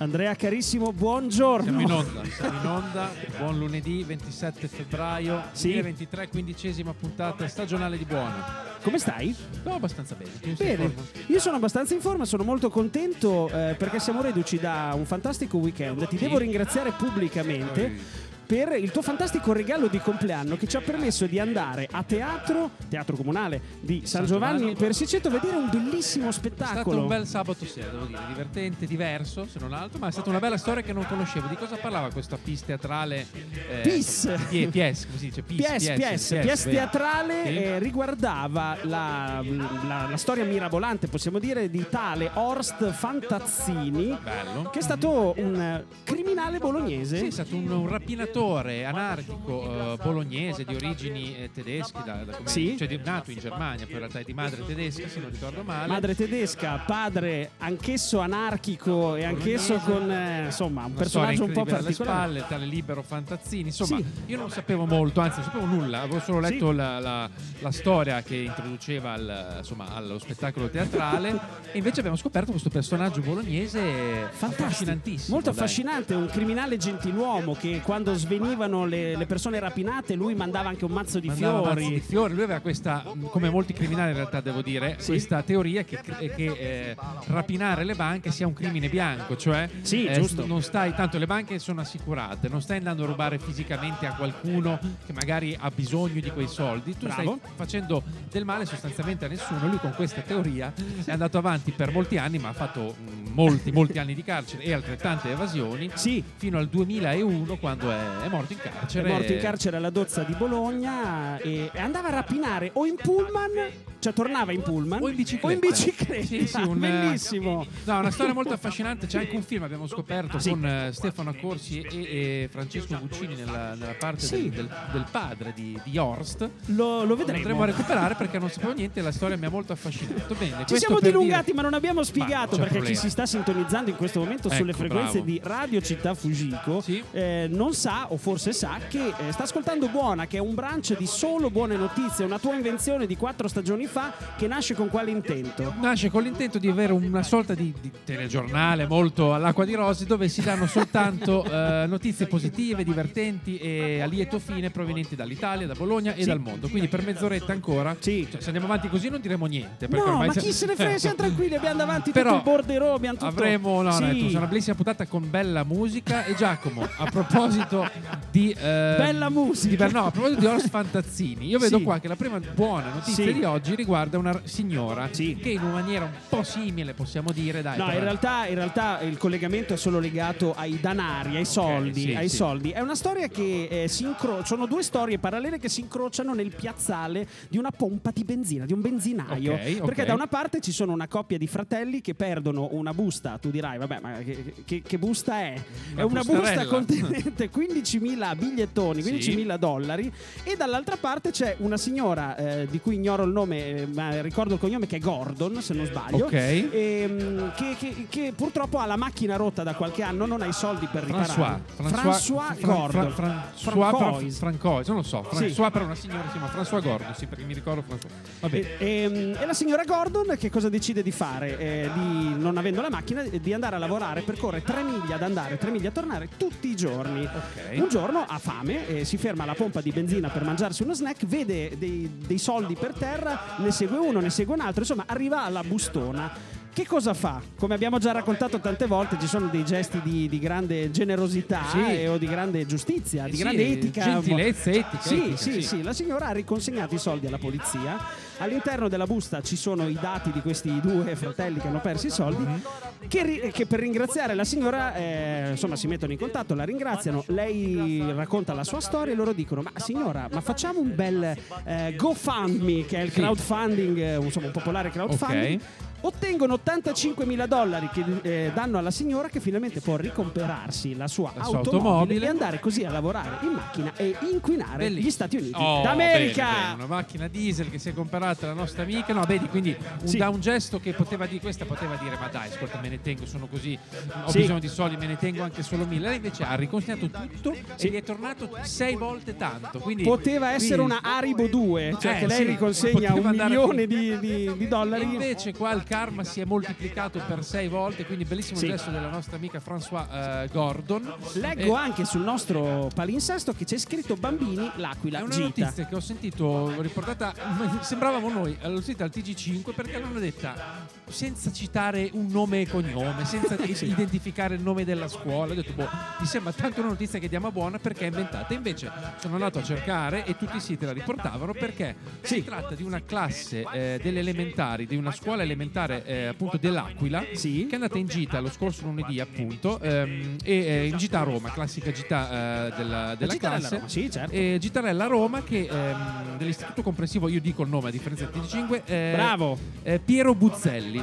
Andrea carissimo, buongiorno. Siamo in onda, siamo in onda. Buon lunedì 27 febbraio Sì. 2023, quindicesima puntata stagionale di Buona. Come stai? No, abbastanza bene. Tu Bene, io sono abbastanza in forma, sono molto contento eh, perché siamo reduci da un fantastico weekend. Ti devo ringraziare pubblicamente per il tuo fantastico regalo di compleanno che ci ha permesso di andare a teatro, teatro comunale di San, San Giovanni, Giovanni. Persiceto a vedere un bellissimo È stato spettacolo. un bel sabato sera, devo dire, divertente, diverso, se non altro, ma è stata una bella storia che non conoscevo. Di cosa parlava questa pis teatrale? Eh, Pis. insomma, Pies, come si dice? Pis, pies, pies vero. teatrale eh, riguardava la, la- la storia mirabolante, possiamo dire, di tale Horst Fantazzini, Bello. che è stato un eh, criminale bolognese. Sì, è stato un, un rapinatore anarchico eh, bolognese di origini eh, tedesche, da, da come- Sì. cioè di- nato in Germania, poi in realtà è di madre tedesca, se non ricordo male. Madre tedesca, padre anch'esso anarchico e anch'esso con eh, insomma un personaggio un po' alle particolare. spalle, tale libero Fantazzini. Insomma, Sì. io non sapevo molto, anzi, non sapevo nulla. Avevo solo Sì. letto la, la- la storia che introduceva al- insomma, allo spettacolo teatrale. e invece abbiamo scoperto questo personaggio bolognese Fantastico, affascinantissimo. molto dai. affascinante, un criminale gentiluomo che quando svenivano le, le persone rapinate lui mandava anche un mazzo di Mandava fiori. mazzi di fiori. Lui aveva questa, come molti criminali in realtà devo dire, Sì. questa teoria che, che, eh, rapinare le banche sia un crimine bianco, cioè Sì, eh, non stai, tanto le banche sono assicurate, non stai andando a rubare fisicamente a qualcuno che magari ha bisogno di quei soldi, tu Bravo. stai facendo del male sostanzialmente a nessuno. Lui con questa teoria è andato avanti per molti anni, ma ha fatto mh, molti, molti anni di carcere e altrettante evasioni. Sì, Fino al 2001 quando è, è morto in è carcere. morto in carcere alla Dozza di Bologna e andava a rapinare o in pullman, cioè tornava in pullman O in bicicletta. o in bicicletta. Sì, sì, un, Bellissimo. No, una storia molto affascinante. C'è anche un film, abbiamo scoperto, Sì. con eh, Stefano Accorsi e, e Francesco Guccini nella, nella parte Sì. del, del- del padre di, di Horst. Lo, lo Lo vedremo. andremo a recuperare perché non sapevo niente la storia mi ha molto affascinato. Bene, Ci siamo dilungati, dire- ma non abbiamo spiegato perché problema. chi si sta sintonizzando in questo momento sulle Ecco, frequenze bravo. di Radio Città Fujiko Sì. eh, non sa, o forse sa, che eh, sta ascoltando Buona, che è un branch di solo buone notizie, una tua invenzione di quattro stagioni fa che nasce con quale intento? Nasce con l'intento di avere una sorta di, di telegiornale molto all'acqua di rose dove si danno soltanto eh, notizie positive, divertenti e a lieto fine provenienti dall'Italia, da Bologna e Sì. dal mondo. Quindi per mezz'oretta ancora, Sì. cioè, se andiamo avanti così non diremo niente. No, ma chi se ne frega, siamo tranquilli, abbiamo davanti Però tutto il borderò, abbiamo tutto. Avremo, no, Sì. no, una bellissima puntata con bella musica. E Giacomo, a proposito di. eh, Bella musica. di no, a proposito di Ors Fantazzini, io vedo Sì. qua che la prima buona notizia di oggi riguarda una signora Sì. che in una maniera un po' simile, possiamo dire, dai. No, in realtà, in realtà il collegamento è solo legato ai danari, ai soldi. sì, ai sì. soldi. È una storia che eh, si incrociano, sono due storie parallele che si incrociano nel piazzale di una pompa di benzina, di un benzinaio. Ok, ok. Perché da una parte ci sono una coppia di fratelli che perdono una busta, tu dirai, vabbè, ma che, che- che busta è? Una è una busta bustarella. contenente 15.000 bigliettoni, Sì. 15.000 dollari. E dall'altra parte c'è una signora eh, di cui ignoro il nome, eh, ma ricordo il cognome che è Gordon, se non sbaglio. Ok. Ehm, che, che- che purtroppo ha la macchina rotta da qualche anno, non ha i soldi per François, riparare. François Fran- Gordon. Fran- François, Francois. Fran- Francois, non lo so. Sì. François per una signora si chiama François Gordon, sì, perché mi ricordo François. Vabbè. E, ehm, e la signora Gordon che cosa decide di fare? Eh, di, non avendo la macchina, eh, di andare a lavorare, percorre 3 miglia ad andare, 3 miglia a tornare tutti i giorni. Ok. Un giorno ha fame, eh, si ferma alla pompa di benzina per mangiarsi uno snack, vede dei, dei soldi per terra, ne segue uno, ne segue un altro, insomma arriva alla bustona. Che cosa fa? Come abbiamo già raccontato tante volte, ci sono dei gesti di, di grande generosità Sì. eh, o di grande giustizia, di sì, grande etica. gentilezza, etica, Sì, etica, sì, sì. sì. La signora ha riconsegnato i soldi alla polizia. All'interno della busta ci sono i dati di questi due fratelli che hanno perso i soldi. Che, ri- che per ringraziare la signora, eh, insomma, si mettono in contatto, la ringraziano. Lei racconta la sua storia e loro dicono: Ma signora, ma facciamo un bel eh, GoFundMe, che è il crowdfunding, eh, insomma, un popolare crowdfunding. Ok. Ottengono 85 mila dollari che eh, danno alla signora che finalmente può ricomperarsi la sua La automobile, automobile. e andare così a lavorare in macchina e inquinare Bellissimo. gli Stati Uniti Oh, d'America. bene, bene, Una macchina diesel che si è comprata la nostra amica. No, vedi, quindi un, Sì. da un gesto che poteva dire, questa poteva dire, ma dai, ascoltami, ne tengo, sono così, ho Sì. bisogno di soldi, me ne tengo anche solo mille. Lei invece ha riconsegnato tutto Sì. e gli è tornato sei volte tanto. Quindi, Poteva essere quindi- una Haribo 2, cioè Eh, che lei riconsegna un milione di, di- di E dollari. invece qua il karma si è moltiplicato per sei volte, quindi bellissimo Sì. gesto della nostra amica François eh, Gordon. Leggo Eh, anche sul nostro palinsesto che c'è scritto bambini l'aquila È una gita. notizia che ho sentito riportata, sembravamo noi, sentita al TG5 perché l'hanno detta senza citare un nome e cognome, senza Sì. identificare il nome della scuola. Ho detto, boh, mi sembra tanto una notizia che diamo buona perché è inventata. Invece sono andato a cercare e tutti i siti la riportavano perché si tratta di una classe eh, delle elementari, di una scuola elementare eh, appunto dell'Aquila Sì. che è andata in gita lo scorso lunedì appunto ehm, e eh, in gita a Roma, classica gita eh, della, della classe. Roma, sì, certo. E Gitarella Roma che ehm, dell'istituto comprensivo, io dico il nome a differenza del TG5, eh, Bravo. eh, Piero Buzzelli,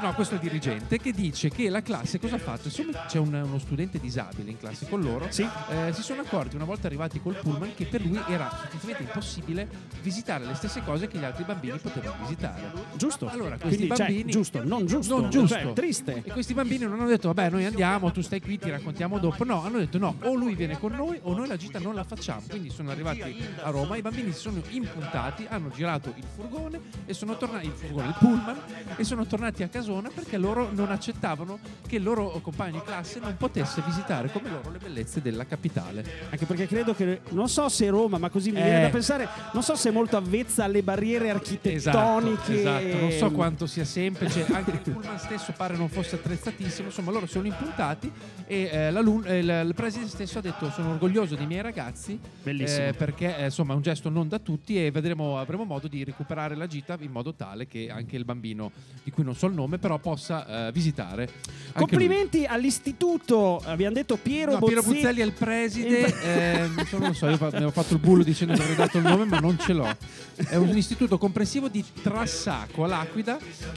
no questo è il dirigente, che dice che la classe cosa ha fatto? Siccome c'è un- uno studente disabile in classe con loro, Sì. eh, si sono accorti una volta arrivati col pullman che per lui era sostanzialmente impossibile visitare le stesse cose che gli altri bambini potevano visitare. Giusto. Allora, questi Quindi, cioè, bambini- giusto, non giusto. Non giusto. Cioè, triste. E questi bambini non hanno detto, vabbè, noi andiamo, tu stai qui, ti raccontiamo dopo. No, hanno detto no, o lui viene con noi o noi la gita non la facciamo. Quindi sono arrivati a Roma, i bambini si sono impuntati, hanno girato il furgone e sono tornati, il furgone, il pullman, e sono tornati a casona perché loro non accettavano che il loro compagno di classe non potesse visitare come loro le bellezze della capitale. Anche perché credo che, non so se Roma, ma così mi Eh. viene da pensare, non so se è molto avvezza alle barriere architettoniche. Esatto, esatto. non so quanto sia semplice, anche il pullman stesso pare non fosse attrezzatissimo, insomma loro sono impuntati e eh, eh, il, il preside stesso ha detto sono orgoglioso dei miei ragazzi Bellissimo. eh, perché eh, insomma è un gesto non da tutti e vedremo, avremo modo di recuperare la gita in modo tale che anche il bambino di cui non so il nome però possa eh, visitare. anche lui. Complimenti all'istituto, abbiamo detto Piero, No, Piero Buzzelli è il preside, Il- eh, non lo so, io mi ho fatto il bullo dicendo che avrei dato il nome, ma non ce l'ho. È un istituto comprensivo di Trassaco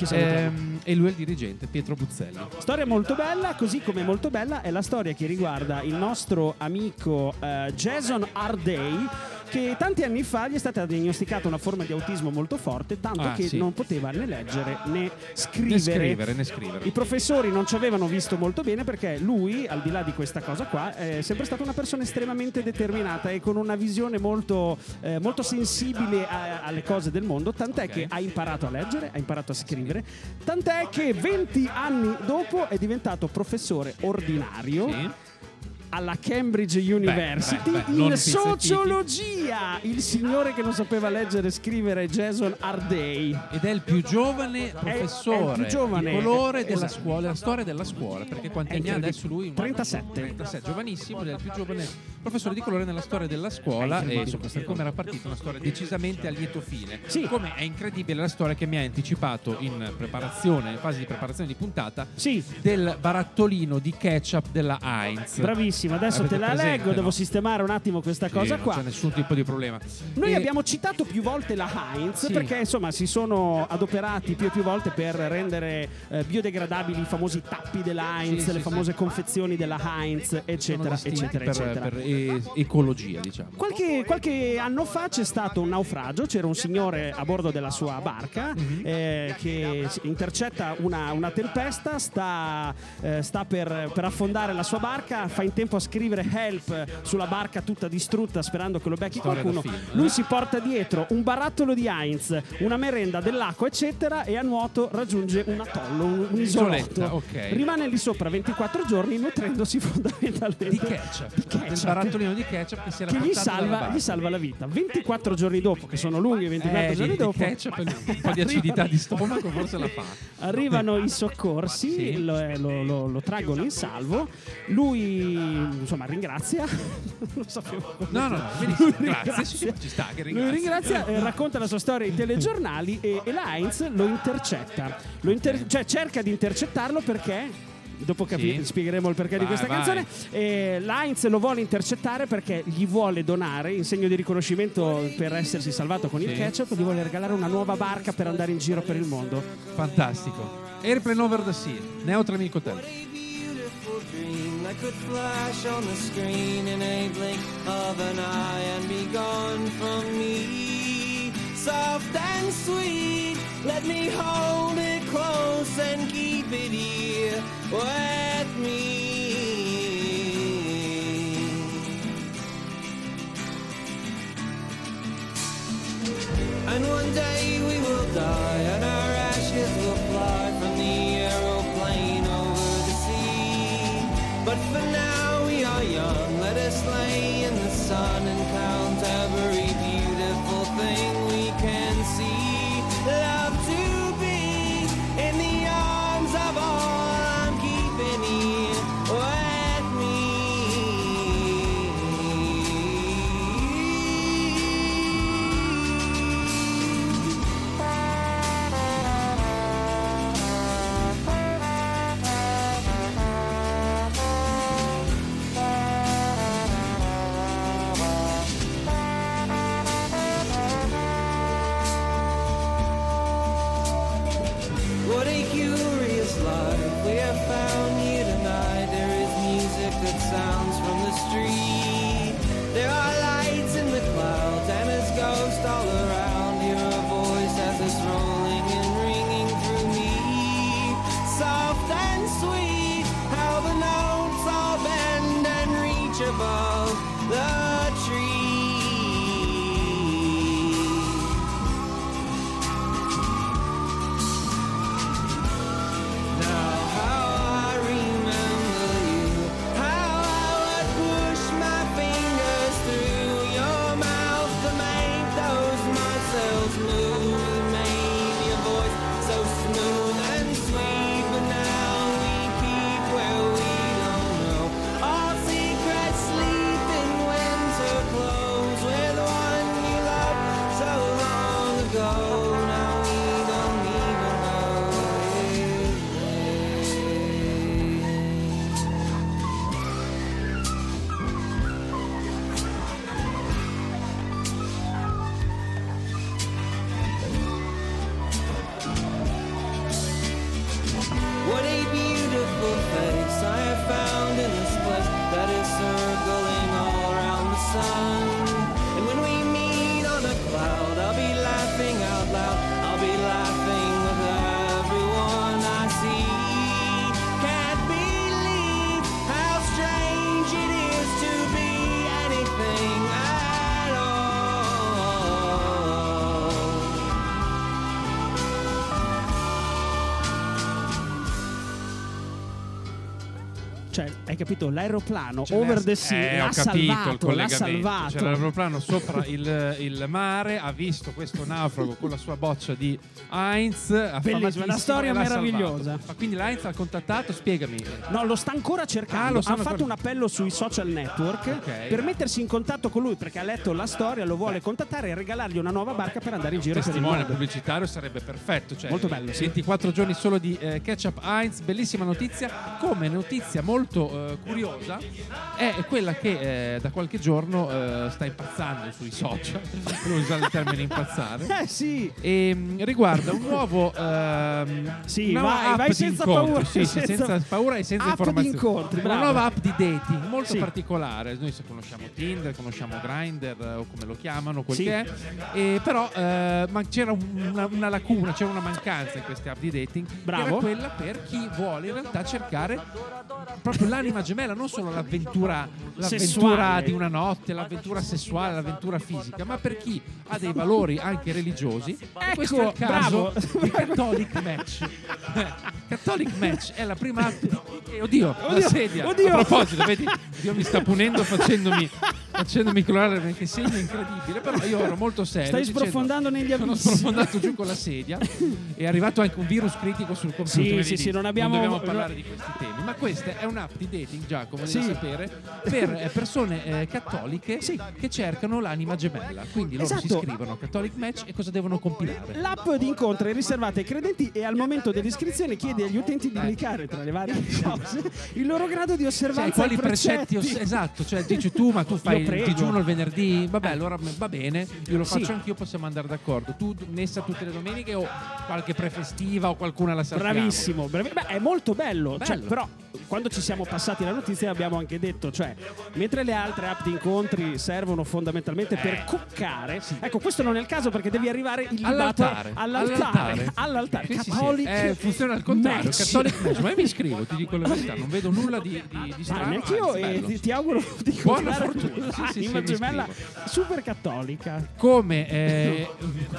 salutiamo. ehm, e lui è il dirigente, Pietro Buzzelli. Storia molto bella, così come molto bella è la storia che riguarda il nostro amico eh, Jason Ardey che tanti anni fa gli è stata diagnosticata una forma di autismo molto forte, tanto Ah, che sì. non poteva né leggere né scrivere. Né scrivere, né scrivere. I professori non ci avevano visto molto bene perché lui, al di là di questa cosa qua, è sempre stata una persona estremamente determinata e con una visione molto, eh, molto sensibile a- alle cose del mondo, tant'è Ok. che ha imparato a leggere, ha imparato a scrivere, tant'è che 20 anni dopo è diventato professore ordinario. Sì. Alla Cambridge University beh, beh, non in sociologia. Il signore che non sapeva leggere e scrivere, Jason Ardey. Ed è il più giovane professore è più giovane, di colore della esatto. scuola, la storia della scuola, perché quanti anni ha adesso lui? 37. 37, giovanissimo, ed è il più giovane professore di colore nella storia della scuola e insomma, come era partita una storia decisamente a lieto fine. Sì. Come è incredibile la storia che mi ha anticipato in preparazione, in fase di preparazione di puntata, Sì, del barattolino di ketchup della Heinz. bravissimo. Adesso Avete te la presente, leggo, devo no? sistemare un attimo questa Sì, cosa non qua. c'è nessun tipo di problema. Noi E- abbiamo citato più volte la Heinz Sì. perché insomma si sono adoperati più e più volte per rendere eh, biodegradabili i famosi tappi della Heinz, Sì, le famose confezioni della Heinz, eccetera, eccetera, per, eccetera. per e- ecologia, diciamo. Qualche, qualche anno fa c'è stato un naufragio, c'era un signore a bordo della sua barca Mhm. eh, che intercetta una, una tempesta, sta, eh, sta per, per affondare la sua barca, fa in tempo a scrivere help sulla barca tutta distrutta sperando che lo becchi Storia qualcuno. film, eh? Lui si porta dietro un barattolo di Heinz, una merenda dell'acqua eccetera e a nuoto raggiunge un atollo, un, un isolotto. Isoletta, ok. Rimane lì sopra 24 giorni nutrendosi fondamentalmente Di ketchup, di del ketchup barattolino di ketchup che si era che gli salva, gli salva la vita. 24 giorni dopo, che sono lunghi, 24 Eh, giorni di, di dopo, ketchup e un po' di acidità di stomaco forse la fa. arrivano i soccorsi, Sì. lo, eh, lo- lo- lo traggono in salvo. Lui, insomma, ringrazia. non sapevo come No, no, no, benissimo, grazie, ci sta che Lui ringrazia. ringrazia, eh, racconta la sua storia ai telegiornali e, e la Heinz lo intercetta. Lo inter- cioè cerca di intercettarlo perché. Dopo capi- Sì. spiegheremo il perché di Vai, questa vai. canzone. Eh, l'Heinz lo vuole intercettare perché gli vuole donare, in segno di riconoscimento per essersi salvato con il Sì. ketchup, gli vuole regalare una nuova barca per andare in giro per il mondo. Fantastico. Airplane over the sea, Neo 3000 Hotel. Could flash on the screen in a blink of an eye and be gone from me. soft and sweet. Let me hold it close and keep it here with me. And one day we will die, and our ashes will But for now we are young, let us lay in the sun and count every hai capito? L'aeroplano Ce n'è- over the sea eh, l'ha ho capito il salvato, l'ha collegamento. salvato. C'era l'aeroplano sopra il, il mare, ha visto questo naufrago con la sua boccia di Heinz. affamatissimo, la storia l'ha meravigliosa. Ma quindi l'Heinz l'ha contattato, spiegami. No, lo sta ancora Ah, cercando. lo ha fatto ancora- un appello sui social network Ok. per mettersi in contatto con lui perché ha letto la storia, lo vuole contattare e regalargli una nuova barca per andare in giro per il testimone mondo. pubblicitario sarebbe perfetto. Cioè, Molto bello, sì. 24 giorni solo di eh, ketchup Heinz, bellissima notizia. Come notizia molto eh, curiosa è quella che eh, da qualche giorno eh, sta impazzando sui social, per usare il termine impazzare. Eh sì, E mh, riguarda un nuovo ehm, Sì, una vai, app vai di senza incontri. paura, Sì, sì, senza- senza paura e senza app di informazioni incontri, una bravo. nuova app di dating molto Sì. particolare noi se conosciamo Tinder conosciamo Grindr eh, o come lo chiamano quel Sì. che è e però eh, ma c'era un- una, una lacuna c'era una mancanza in queste app di dating che Bravo. era quella per chi vuole in realtà cercare proprio l'anima gemella non solo l'avventura, l'avventura di una notte l'avventura sessuale l'avventura fisica ma per chi ha dei valori anche religiosi e questo è il caso bravo. di Catholic Match. Eh, Catholic Match è la prima app di... eh, Oddio, la Oddio, sedia. oddio. A proposito, vedi, Dio mi sta punendo facendomi, facendomi colorare perché segno incredibile, però io ero molto serio. Stai dicendo- sprofondando negli Sono abissi. sprofondato giù con la sedia. È arrivato anche un virus critico sul computer. Sì, sì, sì, non abbiamo- dobbiamo parlare di questi temi. Ma questa è un'app di dating, Giacomo, devi Sì. sapere, per eh, persone eh, cattoliche Sì. che cercano l'anima gemella. Quindi loro si Esatto. iscrivono a Catholic Match e cosa devono compilare? L'app di incontro è riservata ai credenti e al momento dell'iscrizione chiede agli utenti di indicare tra le varie cose il loro grado di Cioè, osservanza quali ai precetti, os- esatto, cioè dici tu, ma tu fai il digiuno il venerdì, vabbè, allora va bene, io lo Sì. faccio anch'io, possiamo andare d'accordo. Tu messa tutte le domeniche o qualche prefestiva o qualcuna la saltiamo? Bravissimo, bravi- Beh, è molto bello, Cioè, Bello. però quando ci siamo passati la notizia abbiamo anche detto, cioè, mentre le altre app di incontri servono fondamentalmente per coccare, ecco, questo non è il caso perché devi arriare illibato All'altare. all'altare, all'altare. Sì, sì, Eh, funziona al contrario. match. Catholic match. Ma io mi iscrivo, ti dico la verità, non vedo nulla di, di, di Ma strano. neanche io anzi, e ti, ti auguro di Buona fortuna. Sì, sì, mi gemella super cattolica. Come eh,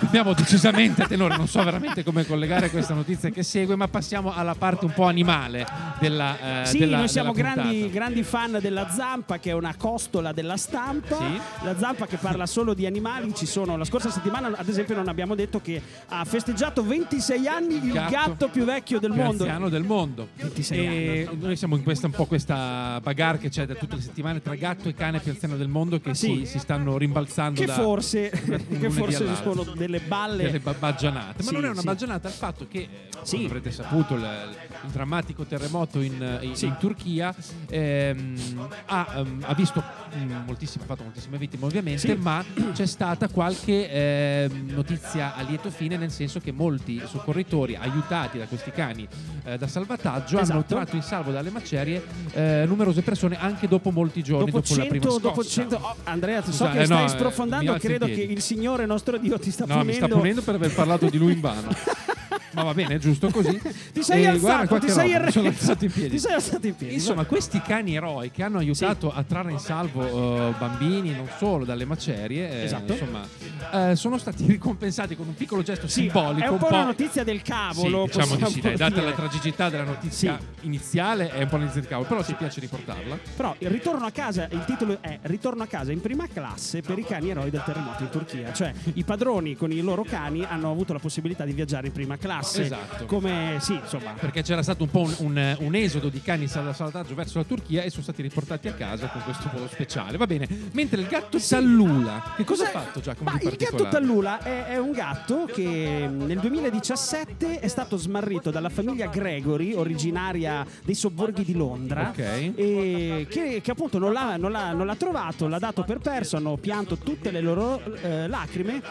abbiamo decisamente a tenore, non so veramente come collegare questa notizia che segue, ma passiamo alla parte un po' animale della eh, Sì, della- noi siamo grandi, grandi fan della Zampa, che è una costola della stampa. Sì. La Zampa che parla solo di animali. Ci sono, la scorsa settimana, ad esempio, non abbiamo detto che ha festeggiato 26 anni il Gatto gatto, più vecchio del più mondo. anziano del mondo 26 e noi siamo in questa un po' questa bagarre che c'è da tutte le settimane tra gatto e cane più anziano del mondo che Sì. si, si stanno rimbalzando Che da forse, che lunedì forse all'altro. sono delle balle. delle ba- baggianate ma Sì, non è una sì. baggianata il fatto che Sì. come avrete saputo il, il drammatico terremoto in, in- in Turchia ehm, ha, ehm, ha visto mm, moltissime, ha fatto moltissime vittime ovviamente Sì. ma c'è stata qualche ehm, notizia a lieto fine nel senso che molti soccorritori aiutati da questi cani eh, da salvataggio hanno Esatto. tratto in salvo dalle macerie eh, numerose persone anche dopo molti giorni Dopo dopo, la 100, prima dopo scossa 100 oh, Andrea, so Scusa, che eh, stai no, eh, sprofondando. mi Credo che il Signore nostro Dio ti sta No, mi punendo. sta punendo per aver parlato di lui in vano. Ma va bene, è giusto così. Ti sei E alzato, guarda qua ti sei roba, sono alzato in piedi. Ti sei alzato in piedi. Insomma, questi cani eroi che hanno aiutato a trarre in salvo eh, bambini, non solo dalle macerie, eh, Esatto. insomma, eh, sono stati ricompensati con un piccolo gesto Sì, simbolico. è un po' una notizia del cavolo. Sì, diciamo di sì, dai, data la tragicità della notizia Sì. iniziale, è un po' una notizia del cavolo, però ci piace riportarla. Però il ritorno a casa, il titolo è Ritorno a casa in prima classe per i cani eroi del terremoto in Turchia. Cioè i padroni con i loro cani hanno avuto la possibilità di viaggiare in prima classe. Esatto. Come sì, insomma. Perché c'era stato un po' un, un- un esodo di cani sal- salvataggio verso la Turchia e sono stati riportati a casa con questo volo speciale. Va bene. Mentre il gatto Tallula, che cosa ha fatto Giacomo Ma il gatto? Tallula è, è un gatto che mh, nel 2017 è stato smarrito dalla famiglia Gregory, originaria dei sobborghi di Londra. Ok. E che, che appunto non l'ha, non l'ha- non l'ha trovato, l'ha dato per perso, hanno pianto tutte le loro eh, lacrime.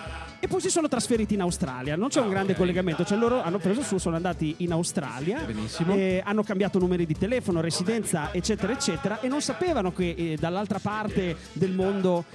E poi si sono trasferiti in Australia. Non c'è un grande ok. collegamento, cioè loro hanno preso su, sono andati in Australia, Benissimo. e hanno cambiato numeri di telefono, residenza, eccetera, eccetera, e non sapevano che eh, dall'altra parte del mondo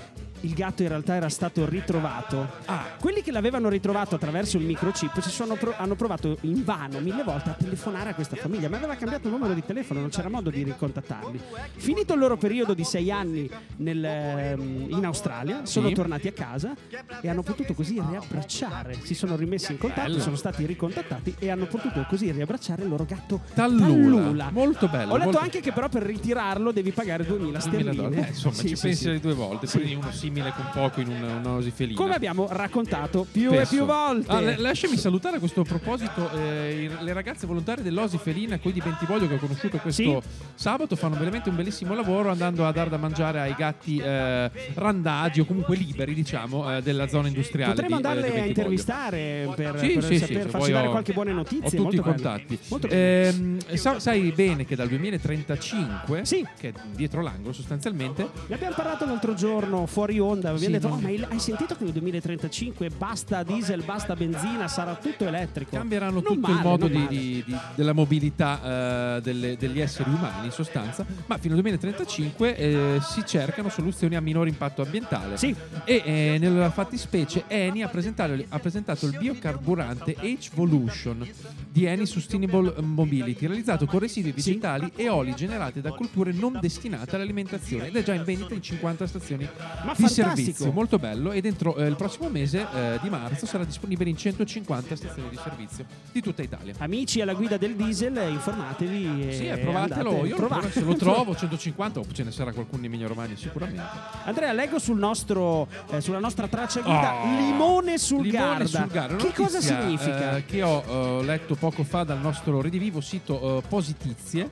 il gatto in realtà era stato ritrovato. Ah, Quelli che l'avevano ritrovato attraverso il microchip si sono pro- hanno provato in vano mille volte a telefonare a questa famiglia, ma aveva cambiato il numero di telefono, non c'era modo di ricontattarli. Finito il loro periodo di sei anni nel, ehm, in Australia, sono Sì. tornati a casa e hanno potuto così riabbracciare. Si sono rimessi in contatto, Bello. sono stati ricontattati e hanno potuto così riabbracciare il loro gatto Tallula. Molto bello, Ho letto molto- anche che però per ritirarlo devi pagare 2000 2000 sterline. Eh, insomma, Sì, ci sì, pensi sì. due volte. Sì. Uno simile con poco in un- un'osi felina. Come abbiamo raccontato più Spesso. e più volte. Ah, lasciami salutare a questo proposito eh, le ragazze volontarie dell'Osi Felina, qui di Bentivoglio che ho conosciuto questo sabato, fanno veramente un bellissimo lavoro andando a dar da mangiare ai gatti eh, randagi o comunque liberi, diciamo, eh, della zona industriale. Potremmo eh, andarle a intervistare per, Sì, per sì, saper- sì, farci dare ho- qualche buone Ho notizie. tutti i contatti. Sa- sai bene che dal 2035, Sì. che è dietro l'angolo sostanzialmente, Ne abbiamo parlato l'altro giorno fuori onda. Abbiamo detto: non- "Oh, ma hai sentito che nel 2035 basta diesel, basta benzina, sarà tutto elettrico? Cambieranno Non tutto male, il modo di- di- di- della mobilità eh, delle- degli esseri umani in sostanza, ma fino al 2035 eh, si cercano soluzioni a minore impatto ambientale. Sì. E eh, nella fattispecie Eni ha presentato, ha presentato il biocarburante H-Volution di Eni Sustainable Mobility, realizzato con residui vegetali e oli generati da colture non destinate all'alimentazione ed è già in vendita in 50 stazioni Ma di fantastico. servizio. Molto bello e dentro eh, il prossimo mese eh, di marzo sarà disponibile in 150 stazioni di servizio di tutta Italia. Amici alla guida del diesel, informatevi. E Sì, eh, provatelo, andate- io lo provate. se lo trovo 150 o ce ne sarà qualcuno in Emilia Romagna sicuramente. Andrea, leggo sul nostro, eh, sulla nostra traccia guida Oh, limone sul Limone Garda. sul Garda, Che cosa notizia, significa? eh, che ho eh, letto poco fa dal nostro redivivo sito eh, Positizie.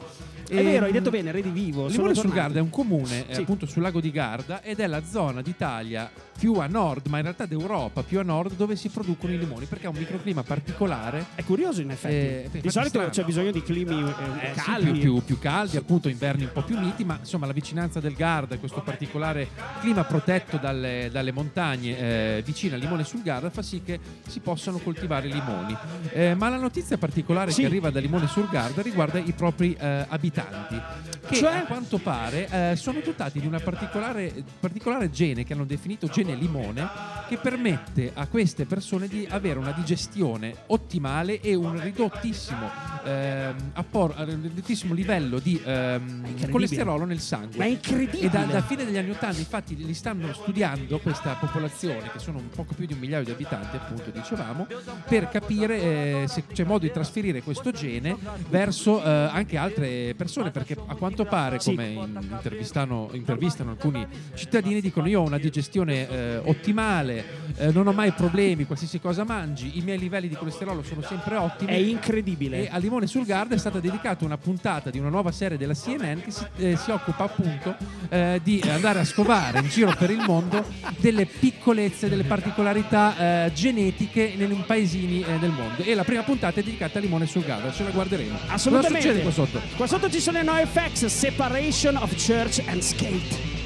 È vero, hai Ehm, detto bene, Redivivo. Limone sul. Garda è un comune eh, Sì. appunto sul lago di Garda ed è la zona d'Italia più a nord, ma in realtà d'Europa più a nord dove si producono i limoni perché ha un microclima particolare. È curioso in effetti. Eh, di solito strano. c'è bisogno di climi eh, Eh, sì, caldi. più, più- più caldi, appunto inverni un po' più miti, ma insomma la vicinanza del Garda, questo particolare clima protetto dalle, dalle montagne eh, vicine al limone sul Garda fa sì che si possano coltivare limoni. Eh, ma la notizia particolare Sì. che arriva da Limone sul Garda riguarda i propri eh, abitanti che Cioè? a quanto pare eh, sono dotati di una particolare, particolare gene che hanno definito gene limone che permette a queste persone di avere una digestione ottimale e un ridottissimo, ehm, appor- un ridottissimo livello di incredibile. colesterolo nel sangue. Ma è incredibile. E da, da fine degli anni 80 infatti li stanno studiando questa popolazione, che sono un poco più di un migliaio di abitanti, appunto dicevamo, per capire eh, se c'è modo di trasferire questo gene verso eh, anche altre persone, perché a quanto pare, Sì. come in- intervistano, intervistano alcuni cittadini, dicono io ho una digestione eh, ottimale, eh, non ho mai problemi, qualsiasi cosa mangi, i miei livelli di colesterolo sono sempre ottimi. È incredibile. E a Limone sul Garda è stata dedicata una puntata di una nuova serie della CNN che si, eh, si occupa appunto eh, di andare a scovare in giro per il mondo delle piccolezze, delle particolarità eh, genetiche nei paesini eh, del mondo. E la prima puntata è dedicata a Limone sul Garda, ce la guarderemo. Assolutamente. Cosa succede qua sotto? Qua sotto ci i NoFX, Separation of Church and Skate.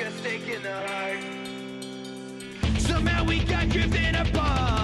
A stake in the heart. Somehow we got drifted apart.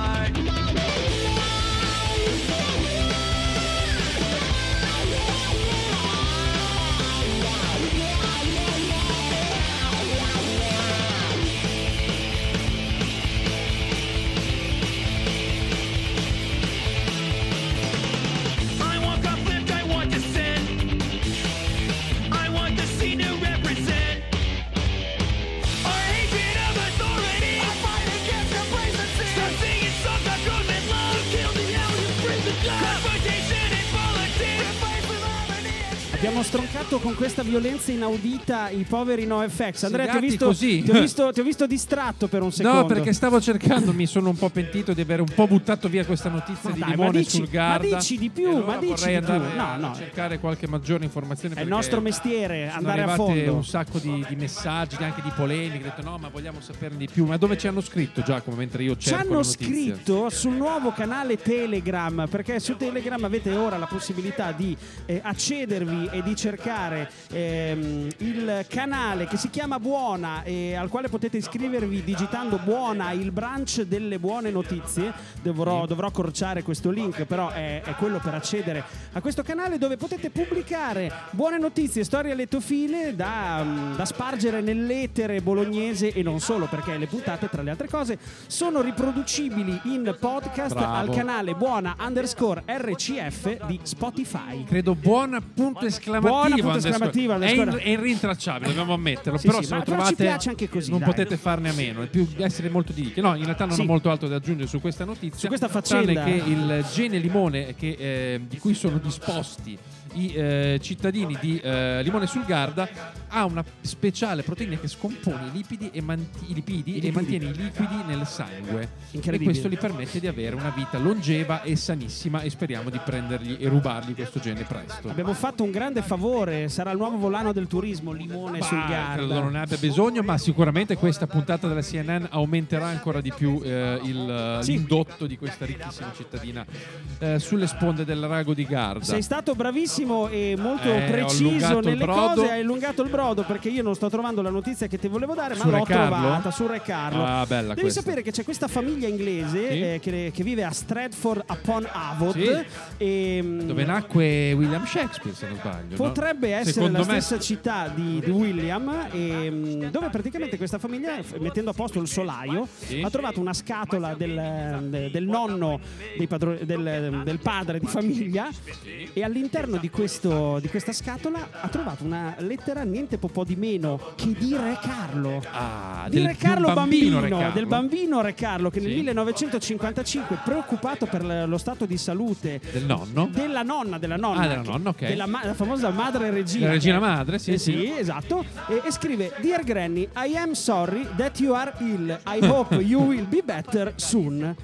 Stroncato con questa violenza inaudita i poveri NoFX. Andrea, ti ho, visto, ti, ho visto, ti ho visto distratto per un secondo. No, perché stavo cercando, mi sono un po' pentito di aver un po' buttato via questa notizia Ma di dai, Limone dici- sul Garda. ma dici di più, allora ma dici di più. No, a no. cercare qualche maggiore informazione È il nostro mestiere andare a fondo. un sacco di, di messaggi, anche di polemiche. Ho detto no, ma vogliamo saperne di più. Ma dove ci hanno scritto Giacomo mentre io Ci cerco hanno la notizia? scritto sul nuovo canale Telegram, perché su Telegram avete ora la possibilità di eh, accedervi e di cercare ehm, il canale che si chiama Buona e al quale potete iscrivervi digitando Buona, il branch delle buone notizie. Dovrò, dovrò accorciare questo link, però è, è quello per accedere a questo canale dove potete pubblicare buone notizie, storie fine da, mm, da spargere nell'etere bolognese e non solo, perché le puntate, tra le altre cose, sono riproducibili in podcast Bravo. al canale buona underscore RCF di Spotify. Credo buona punto esclamativo. Buona punto esclamativo, È, in- è irrintracciabile, dobbiamo ammetterlo. Sì, però sì, se lo trovate, piace anche così, non dai. potete farne a meno. È più essere molto di nicchia. No, in realtà non Sì. ho molto altro da aggiungere su questa notizia. Su questa tranne faccenda. che il gene limone che, eh, di cui sono disposti i eh, cittadini di eh, Limone sul Garda ha una speciale proteina che scompone i lipidi e, manti- i lipidi I e lipidi. mantiene i liquidi nel sangue. E questo gli permette di avere una vita longeva e sanissima e speriamo di prendergli e rubargli questo gene presto. Abbiamo fatto un grande favore, sarà il nuovo volano del turismo, limone sul Bah, credo non Garda. ne abbia bisogno, ma sicuramente questa puntata della CNN aumenterà ancora di più eh, il, Sì. l'indotto di questa ricchissima cittadina eh, sulle sponde del rago di Garda. Sei stato bravissimo rapidissimo e molto Eh, preciso nelle cose. Hai allungato il brodo perché io non sto trovando la notizia che ti volevo dare, ma Su l'ho Carlo? trovata su Re Carlo. Ah, Devi questa. sapere che c'è questa famiglia inglese Sì. eh, che, che vive a Stratford upon Avon. Sì. E, mm, Dove nacque William Shakespeare, se non sbaglio. no? Potrebbe essere Secondo la me stessa città di, di William, e, mh, dove praticamente questa famiglia, mettendo a posto il solaio, Sì. ha trovato una scatola del, de- del nonno padro- del, del padre di famiglia e all'interno di, questo- di questa scatola ha trovato una lettera niente po' di meno che di Re Carlo. Ah, Di del- Re Carlo bambino, bambino, Re Carlo. del bambino Re Carlo che nel Sì. 1955 preoccupato per lo stato di salute Del nonno. della nonna, della nonna, Ah, della nonna, ok. della ma- la famosa madre regina. La regina madre, sì, Eh sì. esatto. E, e scrive: Dear Granny, I am sorry that you are ill. I hope you will be better soon.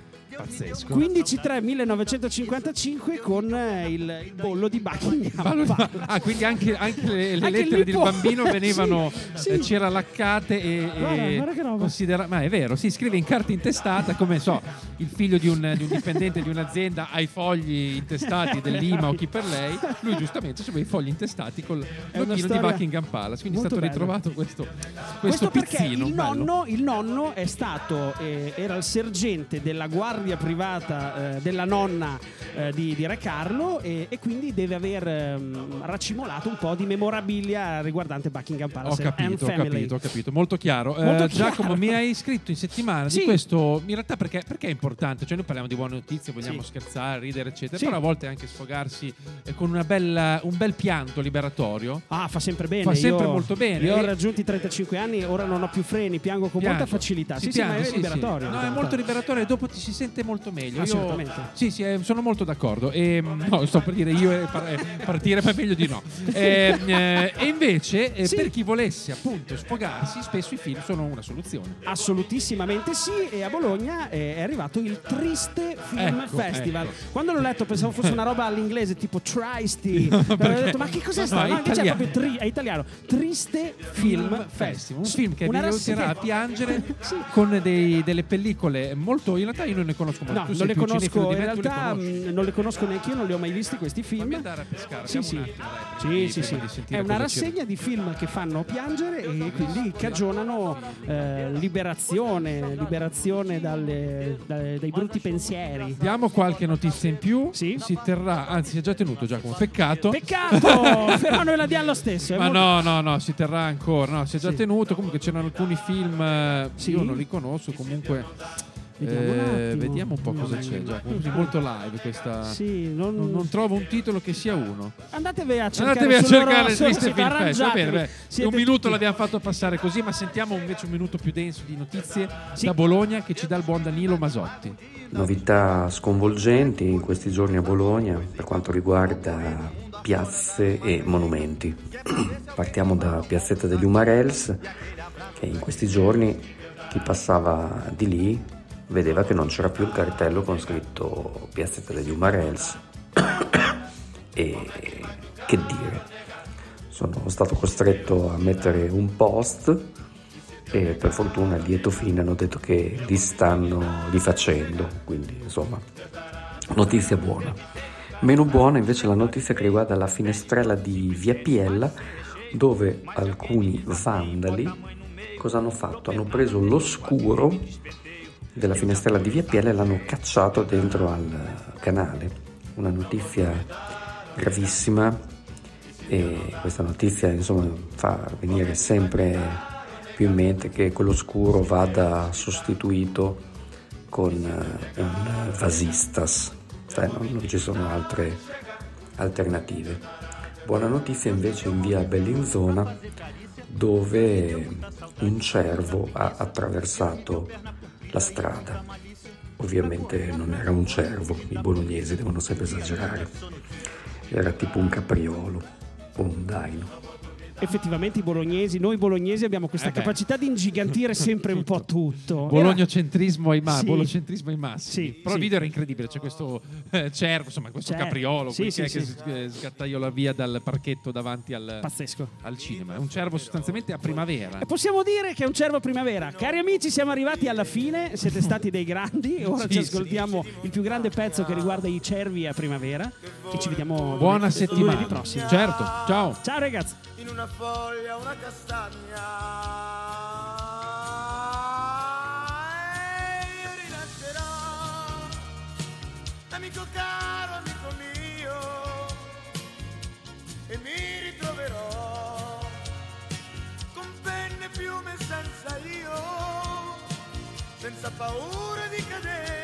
Pazzesco. 15-3 1955 con eh, il, il bollo di Buckingham. Ah, quindi anche, anche le, le Anche lettere del bambino venivano Sì, eh, sì. c'era laccate e, Guarda, e guarda considera- ma è vero, si scrive in carta intestata come so, il figlio di un, di un dipendente di un'azienda ha i fogli intestati dell'IMA o chi per lei, lui giustamente aveva i fogli intestati col una logino di Buckingham Palace, quindi è stato bella. ritrovato questo, questo, Questo perché pizzino. il bello. nonno, il nonno è stato, eh, era il sergente della guardia privata eh, della nonna eh, di, di Re Carlo e, e quindi deve aver ehm, racimolato un po' di memorabilia riguardante Buckingham Ho Palace and capito, ho capito, ho capito, molto chiaro. Eh, Molto chiaro. Giacomo, mi hai scritto in settimana Sì. di questo, in realtà perché, perché è importante? Cioè noi parliamo di buone notizie, vogliamo Sì. scherzare, ridere, eccetera, Sì. però a volte anche sfogarsi eh, con una bella- un bel pianto liberatorio. Ah, fa sempre bene. Fa sempre Io- molto bene. Io ho raggiunto i 35 anni, ora non ho più freni, piango con molta Pianto. facilità. Si Sì, sì, ma piange, è liberatorio. No, è molto liberatorio e dopo ti si sente molto meglio. Io- Assolutamente. sì, sì, eh, sono molto d'accordo. E, mm, no, sto per dire io eh, partire, ma meglio di no. E, eh, e invece, Sì. per chi volesse appunto sfogarsi, spesso i film sono una soluzione. Assolutissimamente sì, e a Bologna è arrivato il Triste Film Ecco, Festival. ecco. Quando l'ho letto pensavo fosse una roba all'inglese tipo Tristy. No, ho detto ma che cos'è sta? no, No, è proprio tri- è italiano. Triste Film Festival. un film che vi aiuterà a piangere Sì. con dei- delle pellicole molto in realtà io non ne conosco molto No, tu non le conosco, in le realtà mh, non le conosco neanche io, non li ho mai visti questi fammi film. andare a pescare Sì, sì. attimo, dai, Sì, sì, sì. È una rassegna di film che fanno piangere e quindi cagionano eh, liberazione, liberazione dalle- dalle- dai brutti pensieri. Diamo qualche notizia in più. Sì. Si terrà, anzi, si è già tenuto Giacomo. Peccato. Peccato, però noi la diamo lo stesso. Ma molto- no, no, no, si terrà ancora. No, si è già Sì. tenuto. Comunque c'erano alcuni film. eh, Sì. Io non li conosco. Comunque. Vediamo un eh, vediamo un po' cosa c'è. Così molto live questa. Sì, non, Non, non trovo un titolo che sia uno. Andatevi a cercare, Andatevi a cercare il Triste Film Fest. Va bene, beh, un minuto tutti- l'abbiamo fatto passare così, ma sentiamo invece un minuto più denso di notizie Sì. da Bologna che ci dà il buon Danilo Masotti. Novità sconvolgenti in questi giorni a Bologna per quanto riguarda piazze e monumenti. Partiamo da Piazzetta degli Umarels, che in questi giorni chi passava di lì vedeva che non c'era più il cartello con scritto Piazzetta degli Umarels. e che dire, sono stato costretto a mettere un post e per fortuna a lieto fine hanno detto che li stanno rifacendo, quindi insomma notizia buona. Meno buona invece la notizia che riguarda la finestrella di Via Piella dove alcuni vandali cosa hanno fatto? Hanno preso l'oscuro della finestrella di Via Piella e l'hanno cacciato dentro al canale. Una notizia gravissima e questa notizia insomma fa venire sempre più in mente che quello scuro vada sostituito con eh, un vasistas, Cioè, non, non ci sono altre alternative. Buona notizia invece in via Bellinzona dove un cervo ha attraversato la strada. Ovviamente non era un cervo, i bolognesi devono sempre esagerare, era tipo un capriolo o un daino. Effettivamente i bolognesi, noi bolognesi abbiamo questa Eh capacità di ingigantire sempre un po' tutto. Bolognocentrismo ai, ma- Sì. bolocentrismo ai massimi. Sì, Però sì. il video era incredibile. C'è questo eh, cervo, insomma, questo Certo. capriolo Sì, sì, che, sì. sgattaiola via dal parchetto davanti al, Pazzesco. al cinema. È un cervo sostanzialmente a primavera. E possiamo dire che è un cervo primavera. Cari amici, siamo arrivati alla fine, siete stati dei grandi. Ora Sì, ci sì. ascoltiamo il più grande pezzo che riguarda i cervi a primavera. E ci vediamo Buona settimana. lunedì prossimo. Certo, ciao. Ciao ragazzi. In una foglia una castagna. E io rinascerò amico caro amico mio e mi ritroverò con penne piume senza io senza paura di cadere